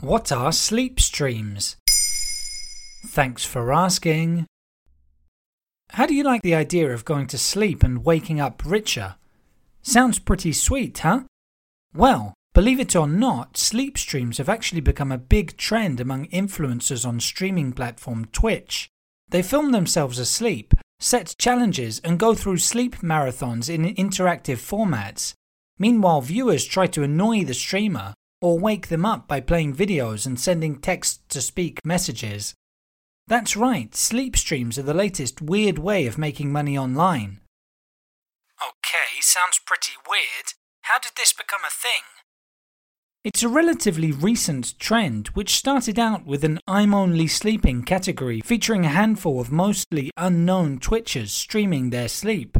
What are sleep streams? Thanks for asking. How do you like the idea of going to sleep and waking up richer? Sounds pretty sweet, huh? Well, believe it or not, sleep streams have actually become a big trend among influencers on streaming platform Twitch. They film themselves asleep, set challenges, and go through sleep marathons in interactive formats. Meanwhile, viewers try to annoy the streamer or wake them up by playing videos and sending text to speak messages. That's right, sleep streams are the latest weird way of making money online. Okay, sounds pretty weird. How did this become a thing? It's a relatively recent trend which started out with an I'm only sleeping category featuring a handful of mostly unknown Twitchers streaming their sleep.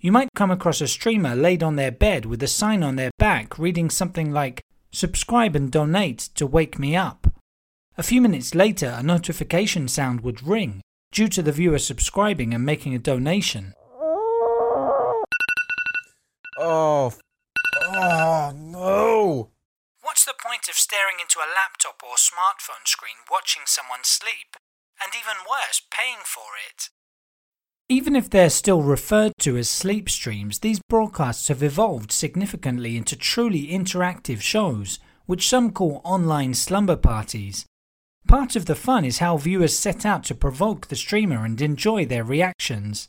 You might come across a streamer laid on their bed with a sign on their back reading something like, Subscribe and donate to wake me up. A few minutes later, a notification sound would ring due to the viewer subscribing and making a donation. Oh, oh no! What's the point of staring into a laptop or smartphone screen watching someone sleep? And even worse, paying for it? Even if they're still referred to as sleep streams, these broadcasts have evolved significantly into truly interactive shows, which some call online slumber parties. Part of the fun is how viewers set out to provoke the streamer and enjoy their reactions.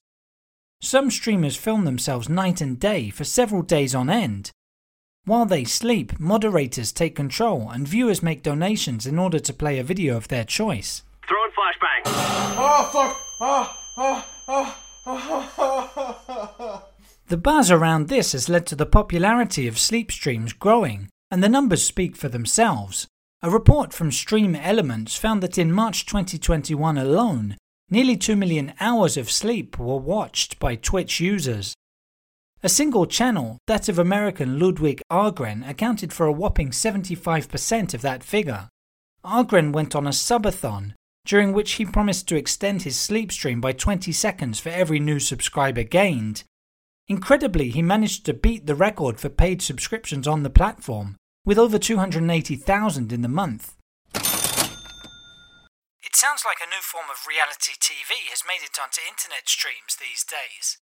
Some streamers film themselves night and day for several days on end. While they sleep, moderators take control and viewers make donations in order to play a video of their choice. Throwing flashbang. Oh fuck! Oh, oh. The buzz around this has led to the popularity of sleep streams growing, and the numbers speak for themselves. A report from Stream Elements found that in March 2021 alone, nearly 2 million hours of sleep were watched by Twitch users. A single channel, that of American Ludwig Ahgren, accounted for a whopping 75% of that figure. Ahgren went on a subathon, during which he promised to extend his sleep stream by 20 seconds for every new subscriber gained. Incredibly, he managed to beat the record for paid subscriptions on the platform, with over 280,000 in the month. It sounds like a new form of reality TV has made it onto internet streams these days.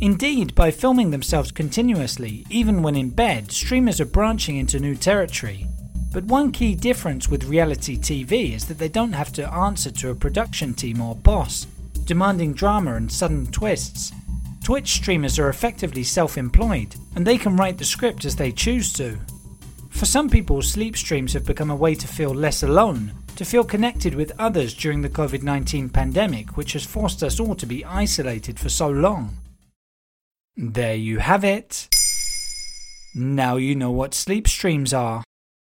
Indeed, by filming themselves continuously, even when in bed, streamers are branching into new territory. But one key difference with reality TV is that they don't have to answer to a production team or boss, demanding drama and sudden twists. Twitch streamers are effectively self employed, and they can write the script as they choose to. For some people, sleep streams have become a way to feel less alone, to feel connected with others during the COVID 19 pandemic, which has forced us all to be isolated for so long. There you have it. Now you know what sleep streams are.